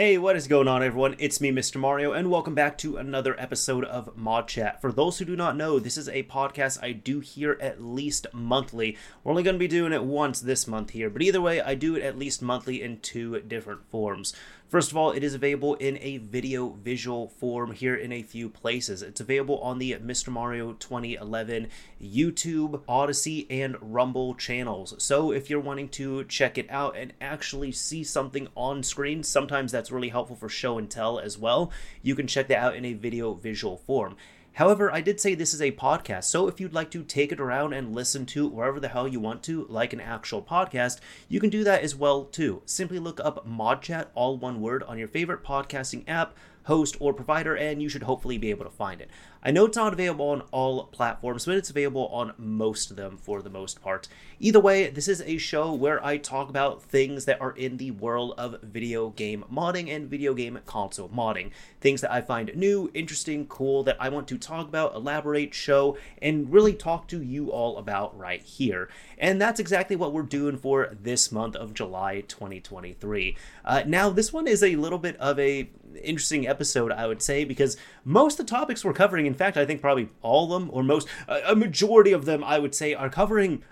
Hey, what is going on, everyone? It's me, Mr. Mario, and welcome back to another episode of Mod Chat. For those who do not know, this is a podcast I do here at least monthly. We're only going to be doing it once this month here, but either way, I do it at least monthly in two different forms. First of all, it is available in a video visual form here in a few places. It's available on the Mr. Mario 2011 YouTube, Odysee, and Rumble channels. So if you're wanting to check it out and actually see something on screen, sometimes that's really helpful for show and tell as well. You can check that out in a video visual form. However, I did say this is a podcast, so if you'd like to take it around and listen to wherever the hell you want to, like an actual podcast, you can do that as well too. Simply look up ModChat, all one word, on your favorite podcasting app, host, or provider, and you should hopefully be able to find it. I know it's not available on all platforms, but it's available on most of them for the most part. Either way, this is a show where I talk about things that are in the world of video game modding and video game console modding. Things that I find new, interesting, cool, that I want to talk about, elaborate, show, and really talk to you all about right here. And that's exactly what we're doing for this month of July 2023. Uh, now, this one is a little bit of a interesting episode, I would say, because most of the topics we're covering, in fact, I think probably all of them, or most, a majority of them, I would say, are covering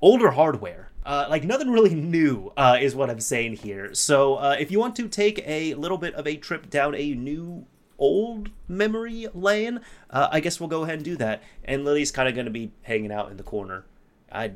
older hardware. Uh, like nothing really new uh, is what I'm saying here. So uh, if you want to take a little bit of a trip down a new old memory lane, uh, I guess we'll go ahead and do that. And Lily's kind of going to be hanging out in the corner. I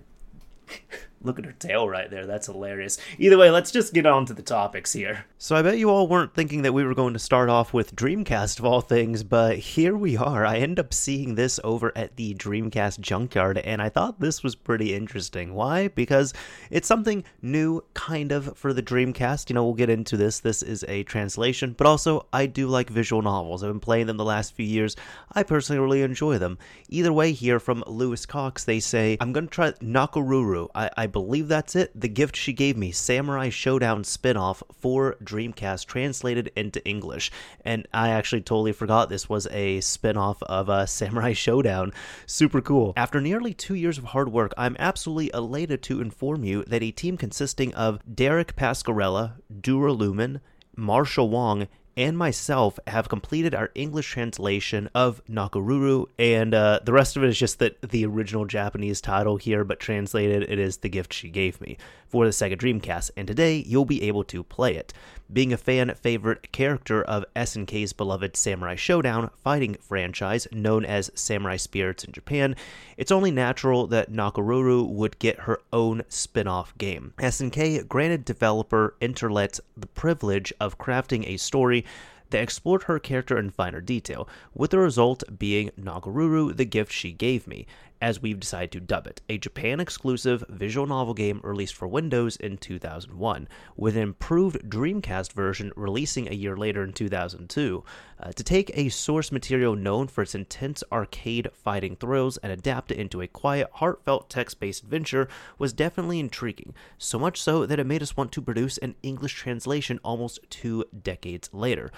Look at her tail right there. That's hilarious. Either way, let's just get on to the topics here. So I bet you all weren't thinking that we were going to start off with Dreamcast of all things, but here we are. I end up seeing this over at the Dreamcast junkyard, and I thought this was pretty interesting. Why? Because it's something new, kind of, for the Dreamcast. You know, we'll get into this. This is a translation, but also I do like visual novels. I've been playing them the last few years. I personally really enjoy them. Either way, here from Lewis Cox, they say, I'm going to try Nakoruru. I, I believe that's it. The gift she gave me, Samurai Shodown spin-off for Dreamcast translated into English. And I actually totally forgot this was a spin-off of uh, Samurai Shodown. Super cool. After nearly two years of hard work, I'm absolutely elated to inform you that a team consisting of Derek Pascarella, Dura Lumen, Marshall Wong, and myself have completed our English translation of Nakoruru, and uh, the rest of it is just that the original Japanese title here, but translated it is The Gift She Gave Me for the Sega Dreamcast, and today you'll be able to play it. Being a fan favorite character of SNK's beloved Samurai Shodown fighting franchise known as Samurai Spirits in Japan, it's only natural that Nakoruru would get her own spin off game. SNK granted developer Interlet the privilege of crafting a story that explored her character in finer detail, with the result being Nakoruru, the gift she gave me, as we've decided to dub it, a Japan exclusive visual novel game released for Windows in 2001, with an improved Dreamcast version releasing a year later in 2002. Uh, to take a source material known for its intense arcade fighting thrills and adapt it into a quiet, heartfelt text based adventure was definitely intriguing, so much so that it made us want to produce an English translation almost two decades later.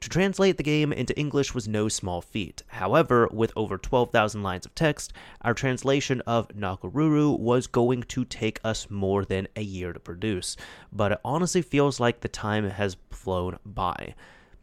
To translate the game into English was no small feat. However, with over 12,000 lines of text, our translation of Nakoruru was going to take us more than a year to produce. But it honestly feels like the time has flown by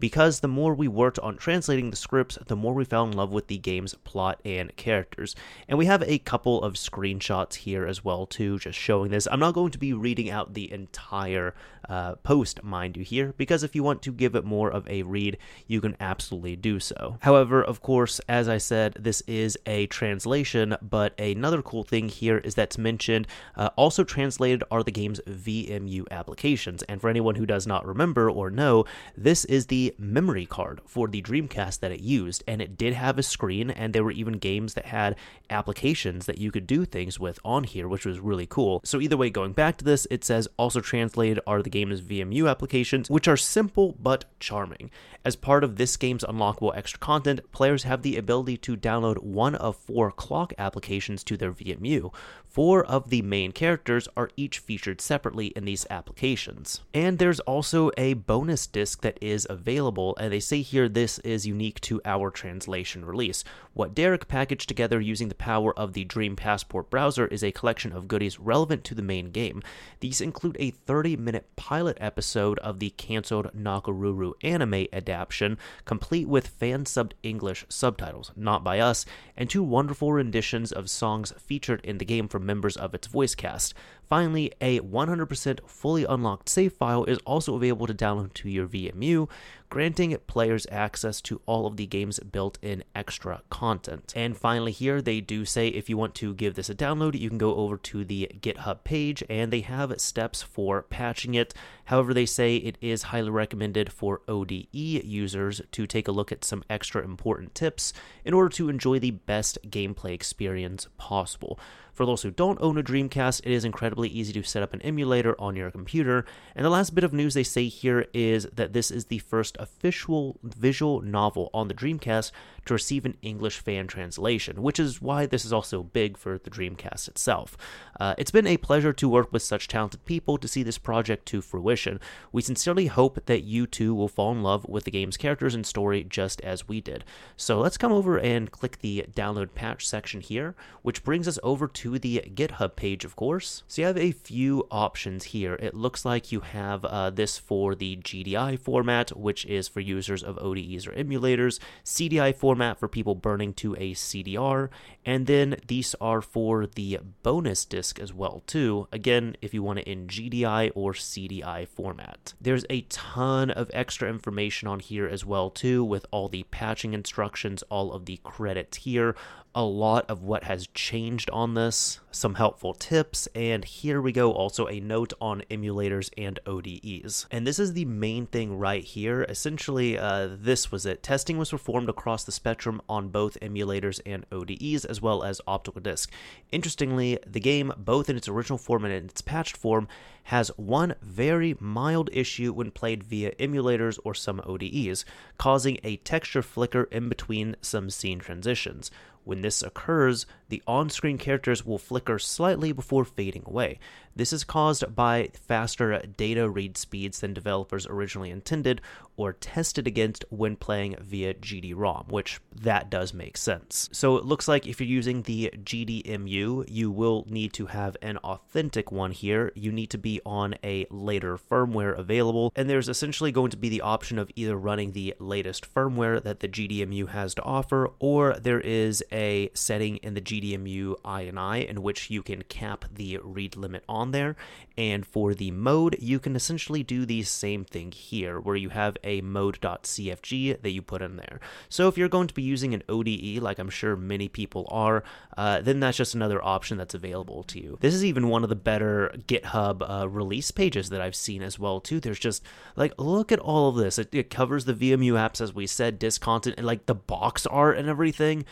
because the more we worked on translating the scripts, the more we fell in love with the game's plot and characters. And we have a couple of screenshots here as well too, just showing this. I'm not going to be reading out the entire uh, post, mind you, here, because if you want to give it more of a read, you can absolutely do so. However, of course, as I said, this is a translation, but another cool thing here is that's mentioned uh, also translated are the game's VMU applications. And for anyone who does not remember or know, this is the memory card for the Dreamcast that it used, and it did have a screen, and there were even games that had applications that you could do things with on here, which was really cool. So, either way, going back to this, it says also translated are the game's VMU applications, which are simple but charming. As part of this game's unlockable extra content, players have the ability to download one of four clock applications to their VMU. Four of the main characters are each featured separately in these applications. And there's also a bonus disc that is available available, and they say here this is unique to our translation release. What Derek packaged together using the power of the Dream Passport browser is a collection of goodies relevant to the main game. These include a 30 minute pilot episode of the cancelled Nakoruru anime adaptation, complete with fan subbed English subtitles, not by us, and two wonderful renditions of songs featured in the game from members of its voice cast. Finally, a 100% fully unlocked save file is also available to download to your VMU, granting players access to all of the game's built in extra content. And finally, here they do say if you want to give this a download, you can go over to the GitHub page and they have steps for patching it. However, they say it is highly recommended for ODE users to take a look at some extra important tips in order to enjoy the best gameplay experience possible. For those who don't own a Dreamcast, it is incredibly easy to set up an emulator on your computer. And the last bit of news they say here is that this is the first official visual novel on the Dreamcast to receive an English fan translation, which is why this is also big for the Dreamcast itself. Uh, it's been a pleasure to work with such talented people to see this project to fruition. We sincerely hope that you too will fall in love with the game's characters and story just as we did. So let's come over and click the download patch section here, which brings us over to the GitHub page, of course. So you have a few options here. It looks like you have uh, this for the GDI format, which is for users of ODEs or emulators, CDI format format for people burning to a CDR, and then these are for the bonus disc as well too. Again, if you want it in GDI or CDI format. There's a ton of extra information on here as well too, with all the patching instructions, all of the credits here, a lot of what has changed on this, some helpful tips, and here we go also a note on emulators and ODEs. And this is the main thing right here. Essentially, uh, this was it. Testing was performed across the spectrum on both emulators and ODEs, as well as optical disc. Interestingly, the game, both in its original form and in its patched form, has one very mild issue when played via emulators or some ODEs, causing a texture flicker in between some scene transitions. When this occurs, the on screen characters will flicker slightly before fading away. This is caused by faster data read speeds than developers originally intended or tested against when playing via GD-ROM, which that does make sense. So it looks like if you're using the GDEMU, you will need to have an authentic one here. You need to be on a later firmware available, and there's essentially going to be the option of either running the latest firmware that the GDEMU has to offer, or there is a setting in the GDEMU INI in which you can cap the read limit on there. And for the mode, you can essentially do the same thing here, where you have a mode.cfg that you put in there. So if you're going to be using an ODE, like I'm sure many people are, uh, then that's just another option that's available to you. This is even one of the better GitHub uh, release pages that I've seen as well too. There's just like look at all of this. It, it covers the VMU apps as we said, disk content, and like the box art and everything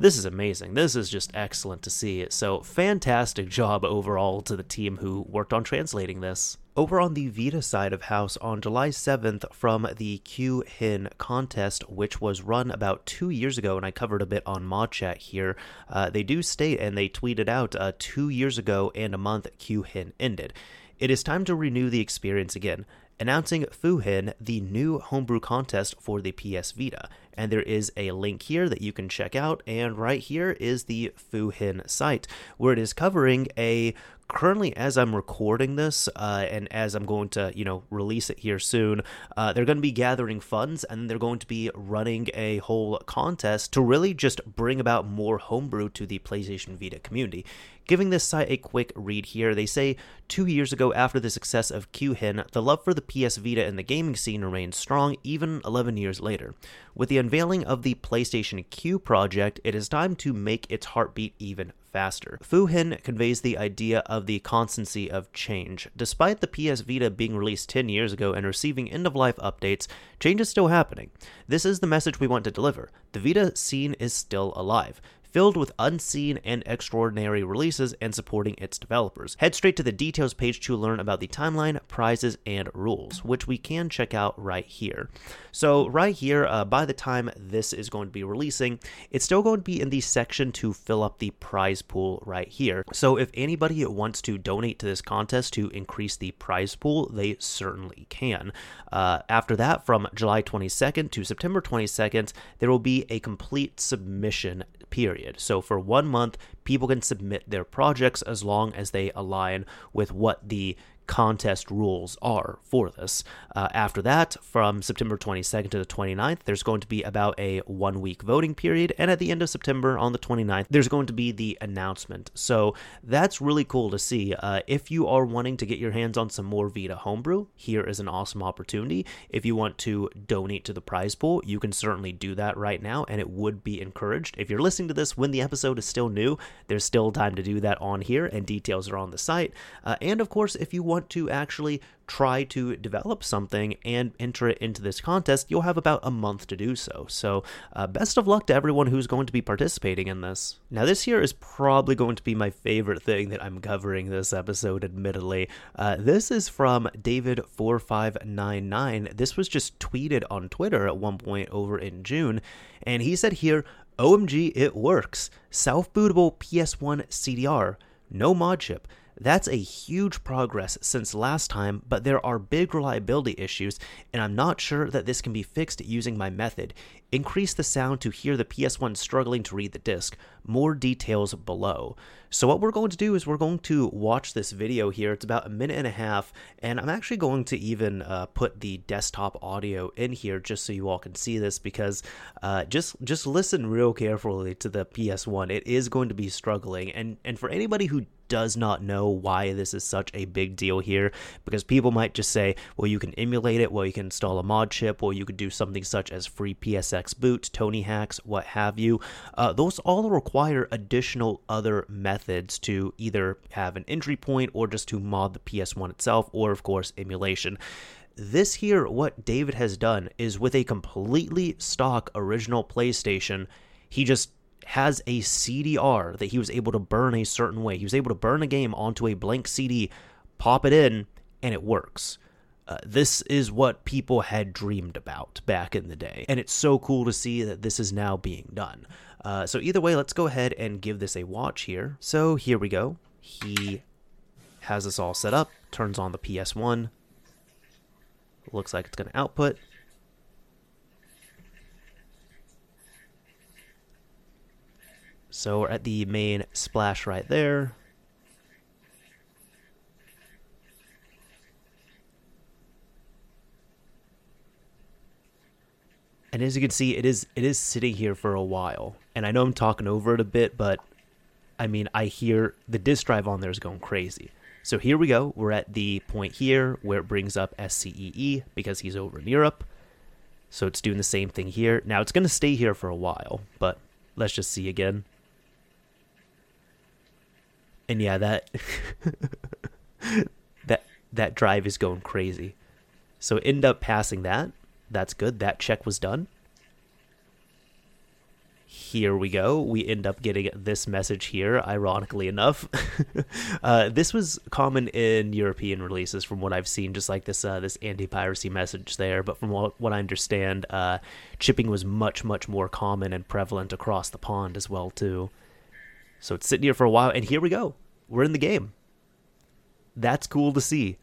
this is amazing. This is just excellent to see. So, fantastic job overall to the team who worked on translating this. Over on the Vita side of house, on July 7th, from the KyuHEN contest, which was run about two years ago, and I covered a bit on Mod Chat here, uh, they do state and they tweeted out uh, two years ago and a month KyuHEN ended. It is time to renew the experience again announcing FuHEN, the new homebrew contest for the PS Vita. And there is a link here that you can check out, and right here is the FuHEN site, where it is covering a currently as i'm recording this uh, and as i'm going to you know release it here soon uh, they're going to be gathering funds and they're going to be running a whole contest to really just bring about more homebrew to the playstation vita community Giving this site a quick read here, they say two years ago, after the success of KyuHEN, the love for the PS Vita and the gaming scene remains strong even 11 years later. With the unveiling of the PlayStation Q project, it is time to make its heartbeat even faster. FuHEN conveys the idea of the constancy of change. Despite the PS Vita being released 10 years ago and receiving end of life updates, change is still happening. This is the message we want to deliver. The Vita scene is still alive. Filled with unseen and extraordinary releases and supporting its developers. Head straight to the details page to learn about the timeline, prizes, and rules, which we can check out right here. So, right here, uh, by the time this is going to be releasing, it's still going to be in the section to fill up the prize pool right here. So, if anybody wants to donate to this contest to increase the prize pool, they certainly can. Uh, after that, from July 22nd to September 22nd, there will be a complete submission period. So for one month, people can submit their projects as long as they align with what the contest rules are for this. Uh, after that, from September 22nd to the 29th, there's going to be about a one week voting period. And at the end of September, on the 29th, there's going to be the announcement. So that's really cool to see. Uh, if you are wanting to get your hands on some more Vita homebrew, here is an awesome opportunity. If you want to donate to the prize pool, you can certainly do that right now, and it would be encouraged. If you're listening to this when the episode is still new, there's still time to do that on here, and details are on the site. Uh, and of course, if you want to actually try to develop something and enter it into this contest, you'll have about a month to do so. So, uh, best of luck to everyone who's going to be participating in this. Now, this here is probably going to be my favorite thing that I'm covering this episode, admittedly. Uh, this is from David4599. This was just tweeted on Twitter at one point over in June, and he said here, OMG, it works. Self bootable PS1 CDR, no mod chip. That's a huge progress since last time, but there are big reliability issues, and I'm not sure that this can be fixed using my method. Increase the sound to hear the PS1 struggling to read the disc. More details below. So, what we're going to do is we're going to watch this video here. It's about a minute and a half, and I'm actually going to even uh, put the desktop audio in here just so you all can see this because uh, just just listen real carefully to the PS1. It is going to be struggling, and and for anybody who does not know why this is such a big deal here because people might just say, well, you can emulate it, well, you can install a mod chip, or you could do something such as free PSX boot, Tonyhax, what have you. Uh, those all require additional other methods to either have an entry point or just to mod the PS1 itself, or of course, emulation this here, what David has done is with a completely stock original PlayStation, he just has a CDR that he was able to burn a certain way. He was able to burn a game onto a blank CD, pop it in, and it works. Uh, this is what people had dreamed about back in the day, and it's so cool to see that this is now being done. Uh, so, either way, let's go ahead and give this a watch here. So, here we go. He has this all set up, turns on the PS1. Looks like it's going to output. So we're at the main splash right there. And as you can see, it is it is sitting here for a while. And I know I'm talking over it a bit, but I mean I hear the disk drive on there is going crazy. So here we go. We're at the point here where it brings up SCEE because he's over in Europe. So it's doing the same thing here. Now it's going to stay here for a while, but let's just see again and yeah, that that that drive is going crazy. So end up passing that. That's good. That check was done. Here we go. We end up getting this message here, ironically enough. uh, this was common in European releases, from what I've seen, just like this uh, this anti piracy message there. But from what, what I understand, uh, chipping was much much more common and prevalent across the pond as well too. So it's sitting here for a while, and here we go. We're in the game. That's cool to see.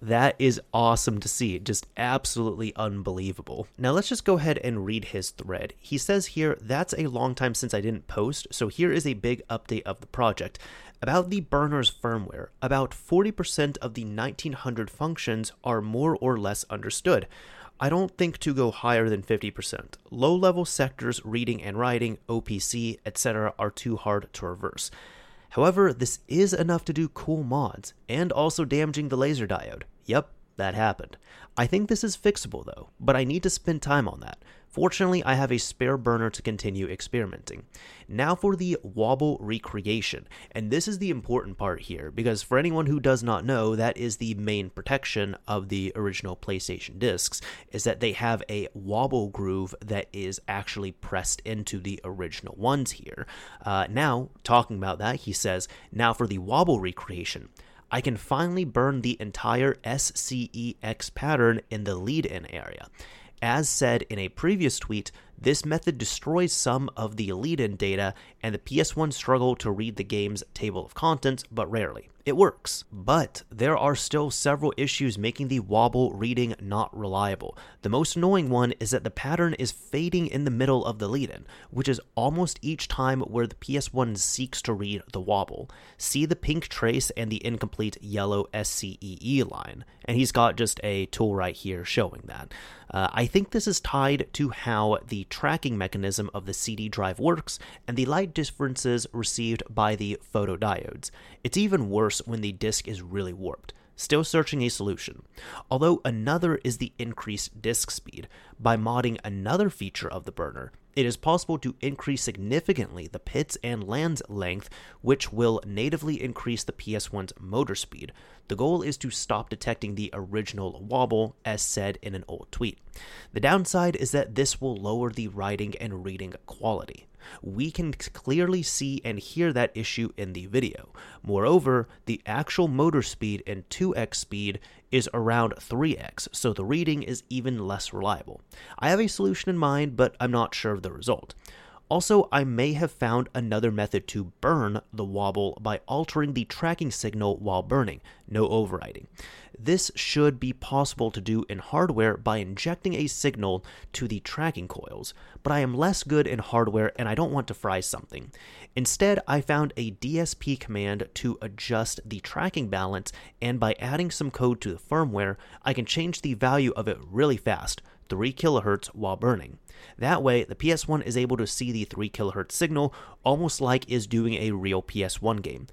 That is awesome to see. Just absolutely unbelievable. Now let's just go ahead and read his thread. He says here, that's a long time since I didn't post, so here is a big update of the project. About the burner's firmware, about 40% of the 1900 functions are more or less understood. I don't think to go higher than 50%. Low level sectors, reading and writing, OPC, etc., are too hard to reverse. However, this is enough to do cool mods, and also damaging the laser diode. Yep, that happened. I think this is fixable though, but I need to spend time on that. Fortunately, I have a spare burner to continue experimenting. Now for the wobble recreation, and this is the important part here because for anyone who does not know, that is the main protection of the original PlayStation discs is that they have a wobble groove that is actually pressed into the original ones here. Uh, now, talking about that, he says, now for the wobble recreation. I can finally burn the entire SCEX pattern in the lead in area. As said in a previous tweet, this method destroys some of the lead in data, and the PS1 struggle to read the game's table of contents, but rarely. It works. But there are still several issues making the wobble reading not reliable. The most annoying one is that the pattern is fading in the middle of the lead in, which is almost each time where the PS1 seeks to read the wobble. See the pink trace and the incomplete yellow SCEE line. And he's got just a tool right here showing that. Uh, I think this is tied to how the tracking mechanism of the CD drive works and the light differences received by the photodiodes. It's even worse when the disk is really warped. Still searching a solution. Although another is the increased disk speed. By modding another feature of the burner, it is possible to increase significantly the pits and lands length, which will natively increase the PS1's motor speed. The goal is to stop detecting the original wobble, as said in an old tweet. The downside is that this will lower the writing and reading quality. We can clearly see and hear that issue in the video. Moreover, the actual motor speed and 2x speed is around 3x, so the reading is even less reliable. I have a solution in mind, but I'm not sure of the result. Also, I may have found another method to burn the wobble by altering the tracking signal while burning, no overriding. This should be possible to do in hardware by injecting a signal to the tracking coils, but I am less good in hardware and I don't want to fry something. Instead, I found a DSP command to adjust the tracking balance, and by adding some code to the firmware, I can change the value of it really fast 3 kHz while burning. That way, the PS1 is able to see the 3 kHz signal almost like is doing a real PS1 game.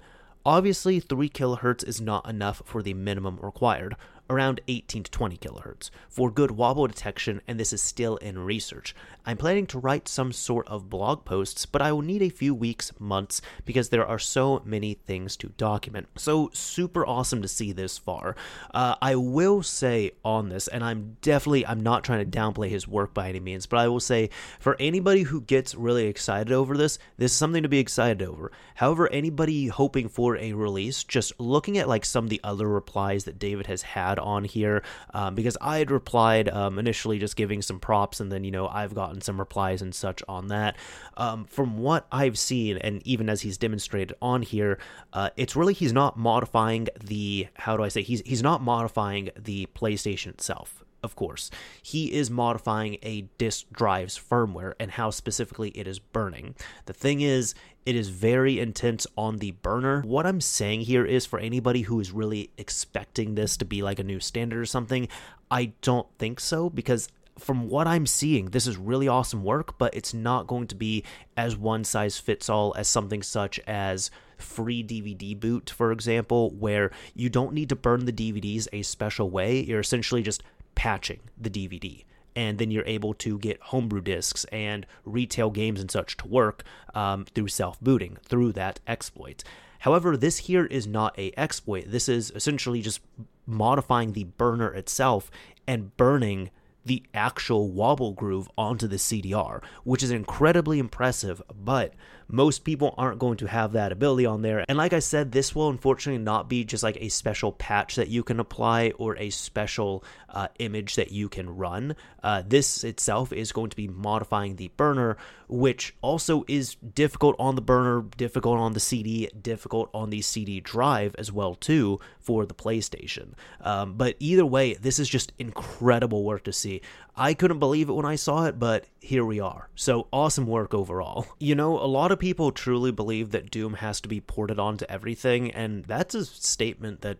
Obviously, 3 kHz is not enough for the minimum required, around 18 to 20 kHz, for good wobble detection, and this is still in research. I'm planning to write some sort of blog posts, but I will need a few weeks, months, because there are so many things to document. So, super awesome to see this far. Uh, I will say on this, and I'm definitely, I'm not trying to downplay his work by any means, but I will say for anybody who gets really excited over this, this is something to be excited over. However, anybody hoping for a release, just looking at like some of the other replies that David has had on here, um, because I had replied um, initially just giving some props, and then, you know, I've gotten gotten some replies and such on that. Um, from what I've seen, and even as he's demonstrated on here, uh, it's really he's not modifying the how do I say he's he's not modifying the PlayStation itself of course. He is modifying a disk drive's firmware and how specifically it is burning. The thing is, it is very intense on the burner. What I'm saying here is for anybody who is really expecting this to be like a new standard or something, I don't think so because from what I'm seeing, this is really awesome work, but it's not going to be as one size fits all as something such as free DVD boot, for example, where you don't need to burn the DVDs a special way. You're essentially just patching the DVD. And then you're able to get homebrew discs and retail games and such to work um, through self booting through that exploit. However, this here is not a exploit. This is essentially just modifying the burner itself and burning the actual wobble groove onto the CDR, which is incredibly impressive, but most people aren't going to have that ability on there. And like I said, this will unfortunately not be just like a special patch that you can apply or a special uh, image that you can run. Uh, this itself is going to be modifying the burner, which also is difficult on the burner, difficult on the CD, difficult on the CD drive as well too for the PlayStation. Um, but either way, this is just incredible work to see. I couldn't believe it when I saw it, but here we are. So awesome work overall. You know, a lot of people truly believe that Doom has to be ported onto everything, and that's a statement that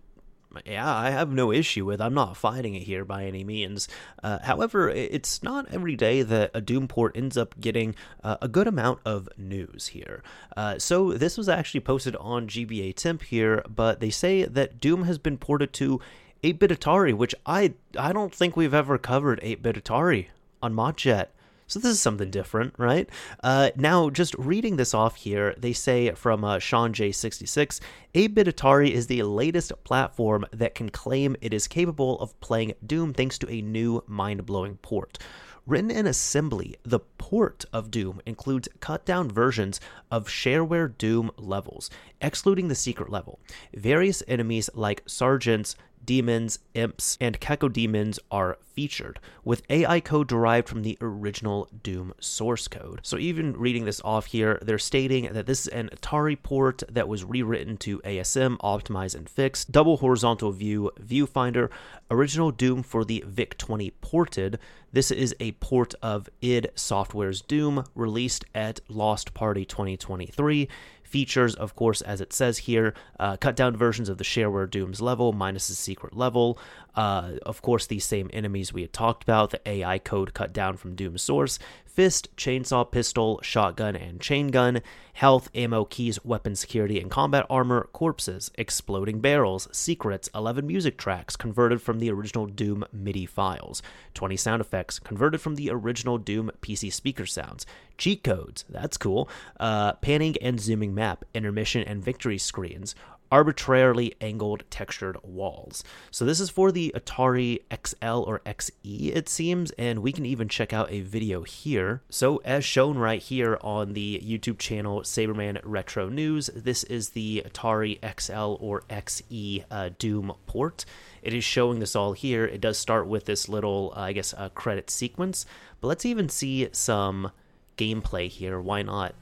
yeah, I have no issue with. I'm not fighting it here by any means. Uh, however, it's not every day that a Doom port ends up getting uh, a good amount of news here. Uh, so this was actually posted on GBA Temp here, but they say that Doom has been ported to 8-bit Atari, which I I don't think we've ever covered 8-bit Atari on Mod Chat. So this is something different, right? Uh, now, just reading this off here, they say from uh, Sean J66, 8-bit Atari is the latest platform that can claim it is capable of playing Doom thanks to a new mind-blowing port. Written in assembly, the port of Doom includes cut down versions of shareware Doom levels, excluding the secret level. Various enemies like sergeants, demons, imps, and cacodemons are featured, with AI code derived from the original Doom source code. So, even reading this off here, they're stating that this is an Atari port that was rewritten to ASM, optimize, and fix, double horizontal view, viewfinder, original Doom for the VIC 20 ported. This is a port of id Software's Doom, released at Lost Party 2023 features, of course, as it says here, uh, cut down versions of the shareware Doom's level minus the secret level. Uh, of course, these same enemies we had talked about, the AI code cut down from Doom source, fist, chainsaw, pistol, shotgun, and chain gun, health, ammo, keys, weapon security, and combat armor, corpses, exploding barrels, secrets, 11 music tracks converted from the original Doom MIDI files, 20 sound effects converted from the original Doom PC speaker sounds, cheat codes, that's cool, uh, panning and zooming map, intermission and victory screens, arbitrarily angled textured walls. So this is for the Atari XL or XE, it seems, and we can even check out a video here. So as shown right here on the YouTube channel Saberman Retro News, this is the Atari XL or XE uh, Doom port. It is showing this all here. It does start with this little, uh, I guess, uh, credit sequence, but let's even see some gameplay here. Why not?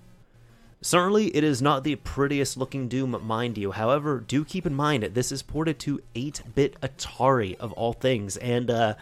Certainly, it is not the prettiest looking Doom, mind you. However, do keep in mind this is ported to 8 bit Atari of all things, and uh,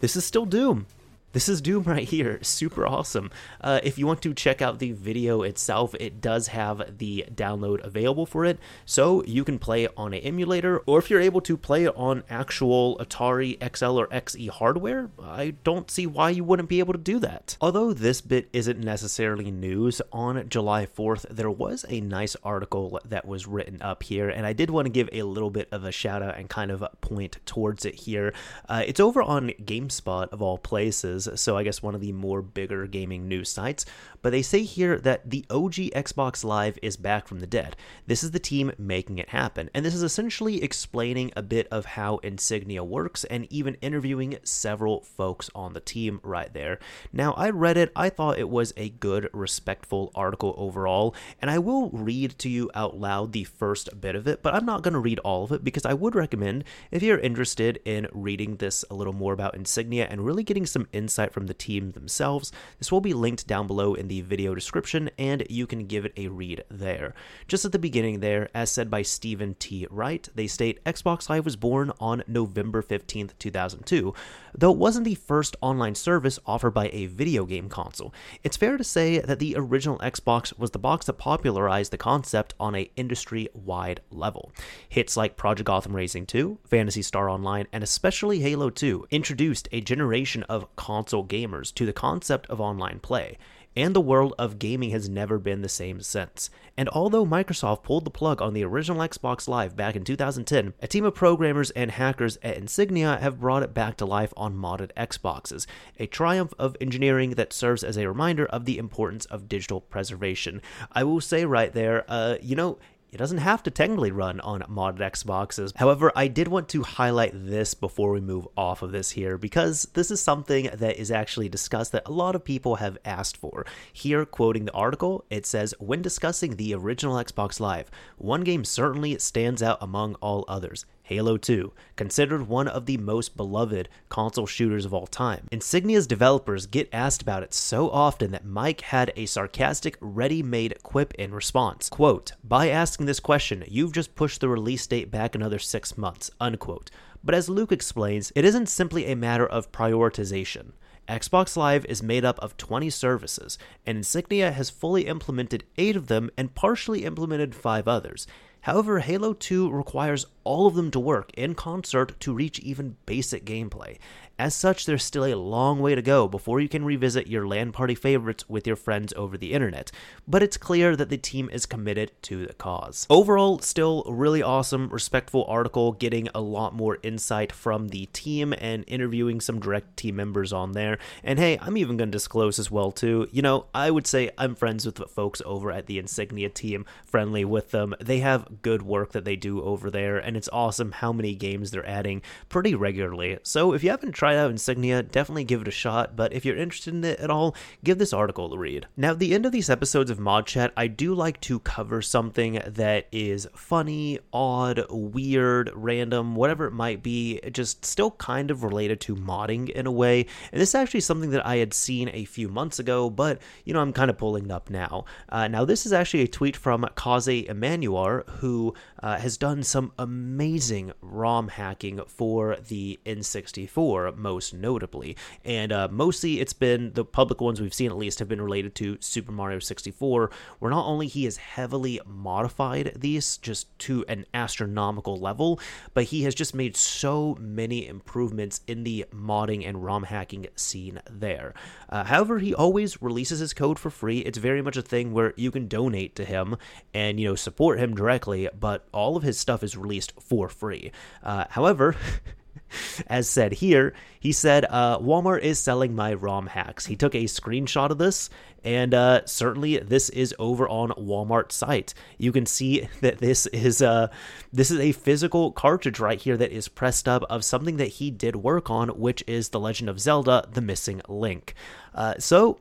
this is still Doom. This is Doom right here. Super awesome. Uh, if you want to check out the video itself, it does have the download available for it, so you can play on an emulator, or if you're able to play it on actual Atari XL or XE hardware, I don't see why you wouldn't be able to do that. Although this bit isn't necessarily news, on July 4th, there was a nice article that was written up here, and I did want to give a little bit of a shout out and kind of point towards it here. Uh, it's over on GameSpot, of all places so I guess one of the more bigger gaming news sites. But they say here that the OG Xbox Live is back from the dead. This is the team making it happen, and this is essentially explaining a bit of how Insignia works and even interviewing several folks on the team right there. Now, I read it, I thought it was a good, respectful article overall, and I will read to you out loud the first bit of it, but I'm not going to read all of it because I would recommend if you're interested in reading this a little more about Insignia and really getting some insight from the team themselves, this will be linked down below in the video description, and you can give it a read there. Just at the beginning, there, as said by Steven T. Wright, they state Xbox Live was born on November 15th, 2002, though it wasn't the first online service offered by a video game console. It's fair to say that the original Xbox was the box that popularized the concept on a industry-wide level. Hits like Project Gotham Racing 2, Phantasy Star Online, and especially Halo 2 introduced a generation of console gamers to the concept of online play and the world of gaming has never been the same since. And although Microsoft pulled the plug on the original Xbox Live back in 2010, a team of programmers and hackers at Insignia have brought it back to life on modded Xboxes, a triumph of engineering that serves as a reminder of the importance of digital preservation. I will say right there, uh, you know, it doesn't have to technically run on modded Xboxes. However, I did want to highlight this before we move off of this here because this is something that is actually discussed that a lot of people have asked for. Here, quoting the article, it says When discussing the original Xbox Live, one game certainly stands out among all others. Halo 2, considered one of the most beloved console shooters of all time. Insignia's developers get asked about it so often that Mike had a sarcastic, ready-made quip in response. Quote, by asking this question, you've just pushed the release date back another six months, unquote. But as Luke explains, it isn't simply a matter of prioritization. Xbox Live is made up of 20 services, and Insignia has fully implemented 8 of them and partially implemented 5 others. However, Halo 2 requires all of them to work in concert to reach even basic gameplay. As such, there's still a long way to go before you can revisit your LAN party favorites with your friends over the internet, but it's clear that the team is committed to the cause. Overall, still really awesome, respectful article, getting a lot more insight from the team and interviewing some direct team members on there. And hey, I'm even going to disclose as well too. You know, I would say I'm friends with folks over at the Insignia team, friendly with them. They have good work that they do over there, and it's awesome how many games they're adding pretty regularly. So if you haven't tried out Insignia, definitely give it a shot. But if you're interested in it at all, give this article a read. Now, at the end of these episodes of Mod Chat, I do like to cover something that is funny, odd, weird, random, whatever it might be, just still kind of related to modding in a way. And this is actually something that I had seen a few months ago, but you know, I'm kind of pulling it up now. Uh, now, this is actually a tweet from Kaze Emanuar, who uh, has done some amazing ROM hacking for the N64, most notably. And uh, mostly it's been the public ones we've seen at least have been related to Super Mario 64, where not only he has heavily modified these just to an astronomical level, but he has just made so many improvements in the modding and ROM hacking scene there. Uh, however, he always releases his code for free. It's very much a thing where you can donate to him and you know support him directly, but all of his stuff is released for free. Uh, however, as said here, he said, uh, Walmart is selling my ROM hacks. He took a screenshot of this, and uh, certainly this is over on Walmart site. You can see that this is uh, this is a physical cartridge right here that is pressed up of something that he did work on, which is The Legend of Zelda: The Missing Link. Uh, so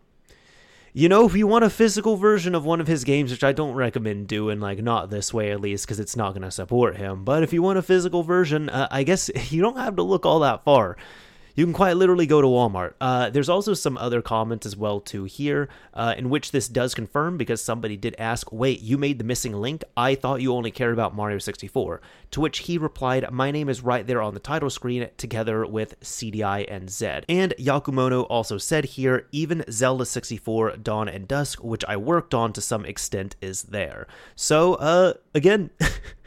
you know, if you want a physical version of one of his games, which I don't recommend doing, like not this way at least, because it's not going to support him. But if you want a physical version, uh, I guess you don't have to look all that far you can quite literally go to Walmart. Uh, there's also some other comments as well too here, uh, in which this does confirm because somebody did ask, "Wait, you made the missing link? I thought you only cared about Mario 64." To which he replied, "My name is right there on the title screen, together with CDI and Z." And Yakumono also said here, even Zelda 64, Dawn and Dusk, which I worked on to some extent, is there. So, uh, again.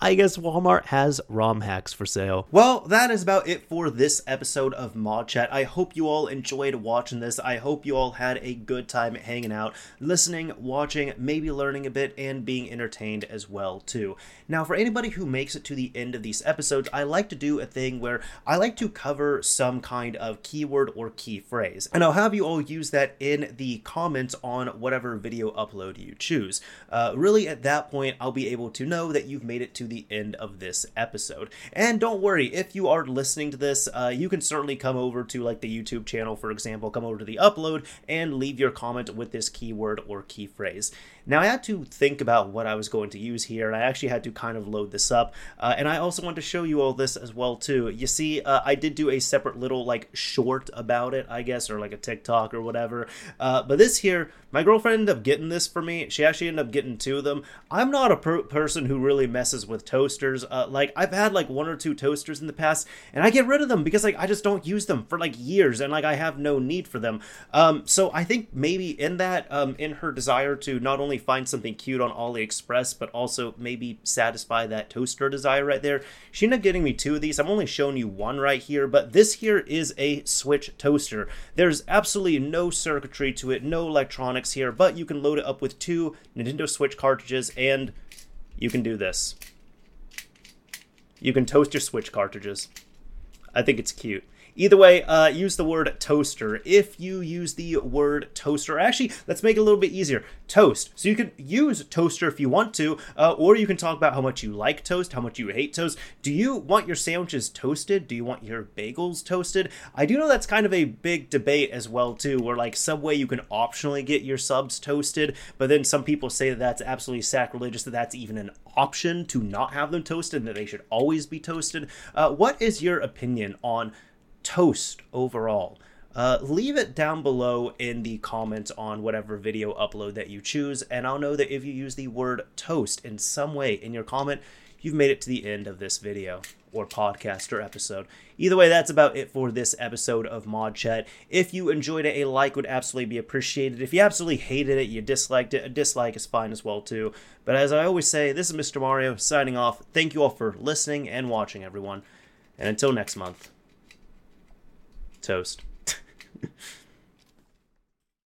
I guess Walmart has ROM hacks for sale. Well, that is about it for this episode of Mod Chat. I hope you all enjoyed watching this. I hope you all had a good time hanging out, listening, watching, maybe learning a bit, and being entertained as well too. Now, for anybody who makes it to the end of these episodes, I like to do a thing where I like to cover some kind of keyword or key phrase, and I'll have you all use that in the comments on whatever video upload you choose. Uh, really, at that point, I'll be able to know that you've made made it to the end of this episode. And don't worry, if you are listening to this, uh, you can certainly come over to like the YouTube channel, for example, come over to the upload and leave your comment with this keyword or key phrase. Now, I had to think about what I was going to use here, and I actually had to kind of load this up. Uh, and I also want to show you all this as well, too. You see, uh, I did do a separate little, like, short about it, I guess, or like a TikTok or whatever. Uh, but this here, my girlfriend ended up getting this for me. She actually ended up getting two of them. I'm not a per- person who really messes with toasters. Uh, like, I've had, like, one or two toasters in the past, and I get rid of them because, like, I just don't use them for, like, years, and, like, I have no need for them. Um, so I think maybe in that, um, in her desire to not only only find something cute on AliExpress, but also maybe satisfy that toaster desire right there. She ended up getting me two of these. I'm only showing you one right here, but this here is a Switch toaster. There's absolutely no circuitry to it, no electronics here, but you can load it up with two Nintendo Switch cartridges and you can do this. You can toast your Switch cartridges. I think it's cute. Either way, uh, use the word toaster. If you use the word toaster, actually, let's make it a little bit easier. Toast. So you can use toaster if you want to, uh, or you can talk about how much you like toast, how much you hate toast. Do you want your sandwiches toasted? Do you want your bagels toasted? I do know that's kind of a big debate as well too, where like Subway you can optionally get your subs toasted, but then some people say that that's absolutely sacrilegious that that's even an option to not have them toasted and that they should always be toasted. Uh, what is your opinion on toast overall. Uh, leave it down below in the comments on whatever video upload that you choose, and I'll know that if you use the word toast in some way in your comment, you've made it to the end of this video or podcast or episode. Either way, that's about it for this episode of Mod Chat. If you enjoyed it, a like would absolutely be appreciated. If you absolutely hated it, you disliked it, a dislike is fine as well too. But as I always say, this is Mr. Mario signing off. Thank you all for listening and watching, everyone. And until next month. Toast.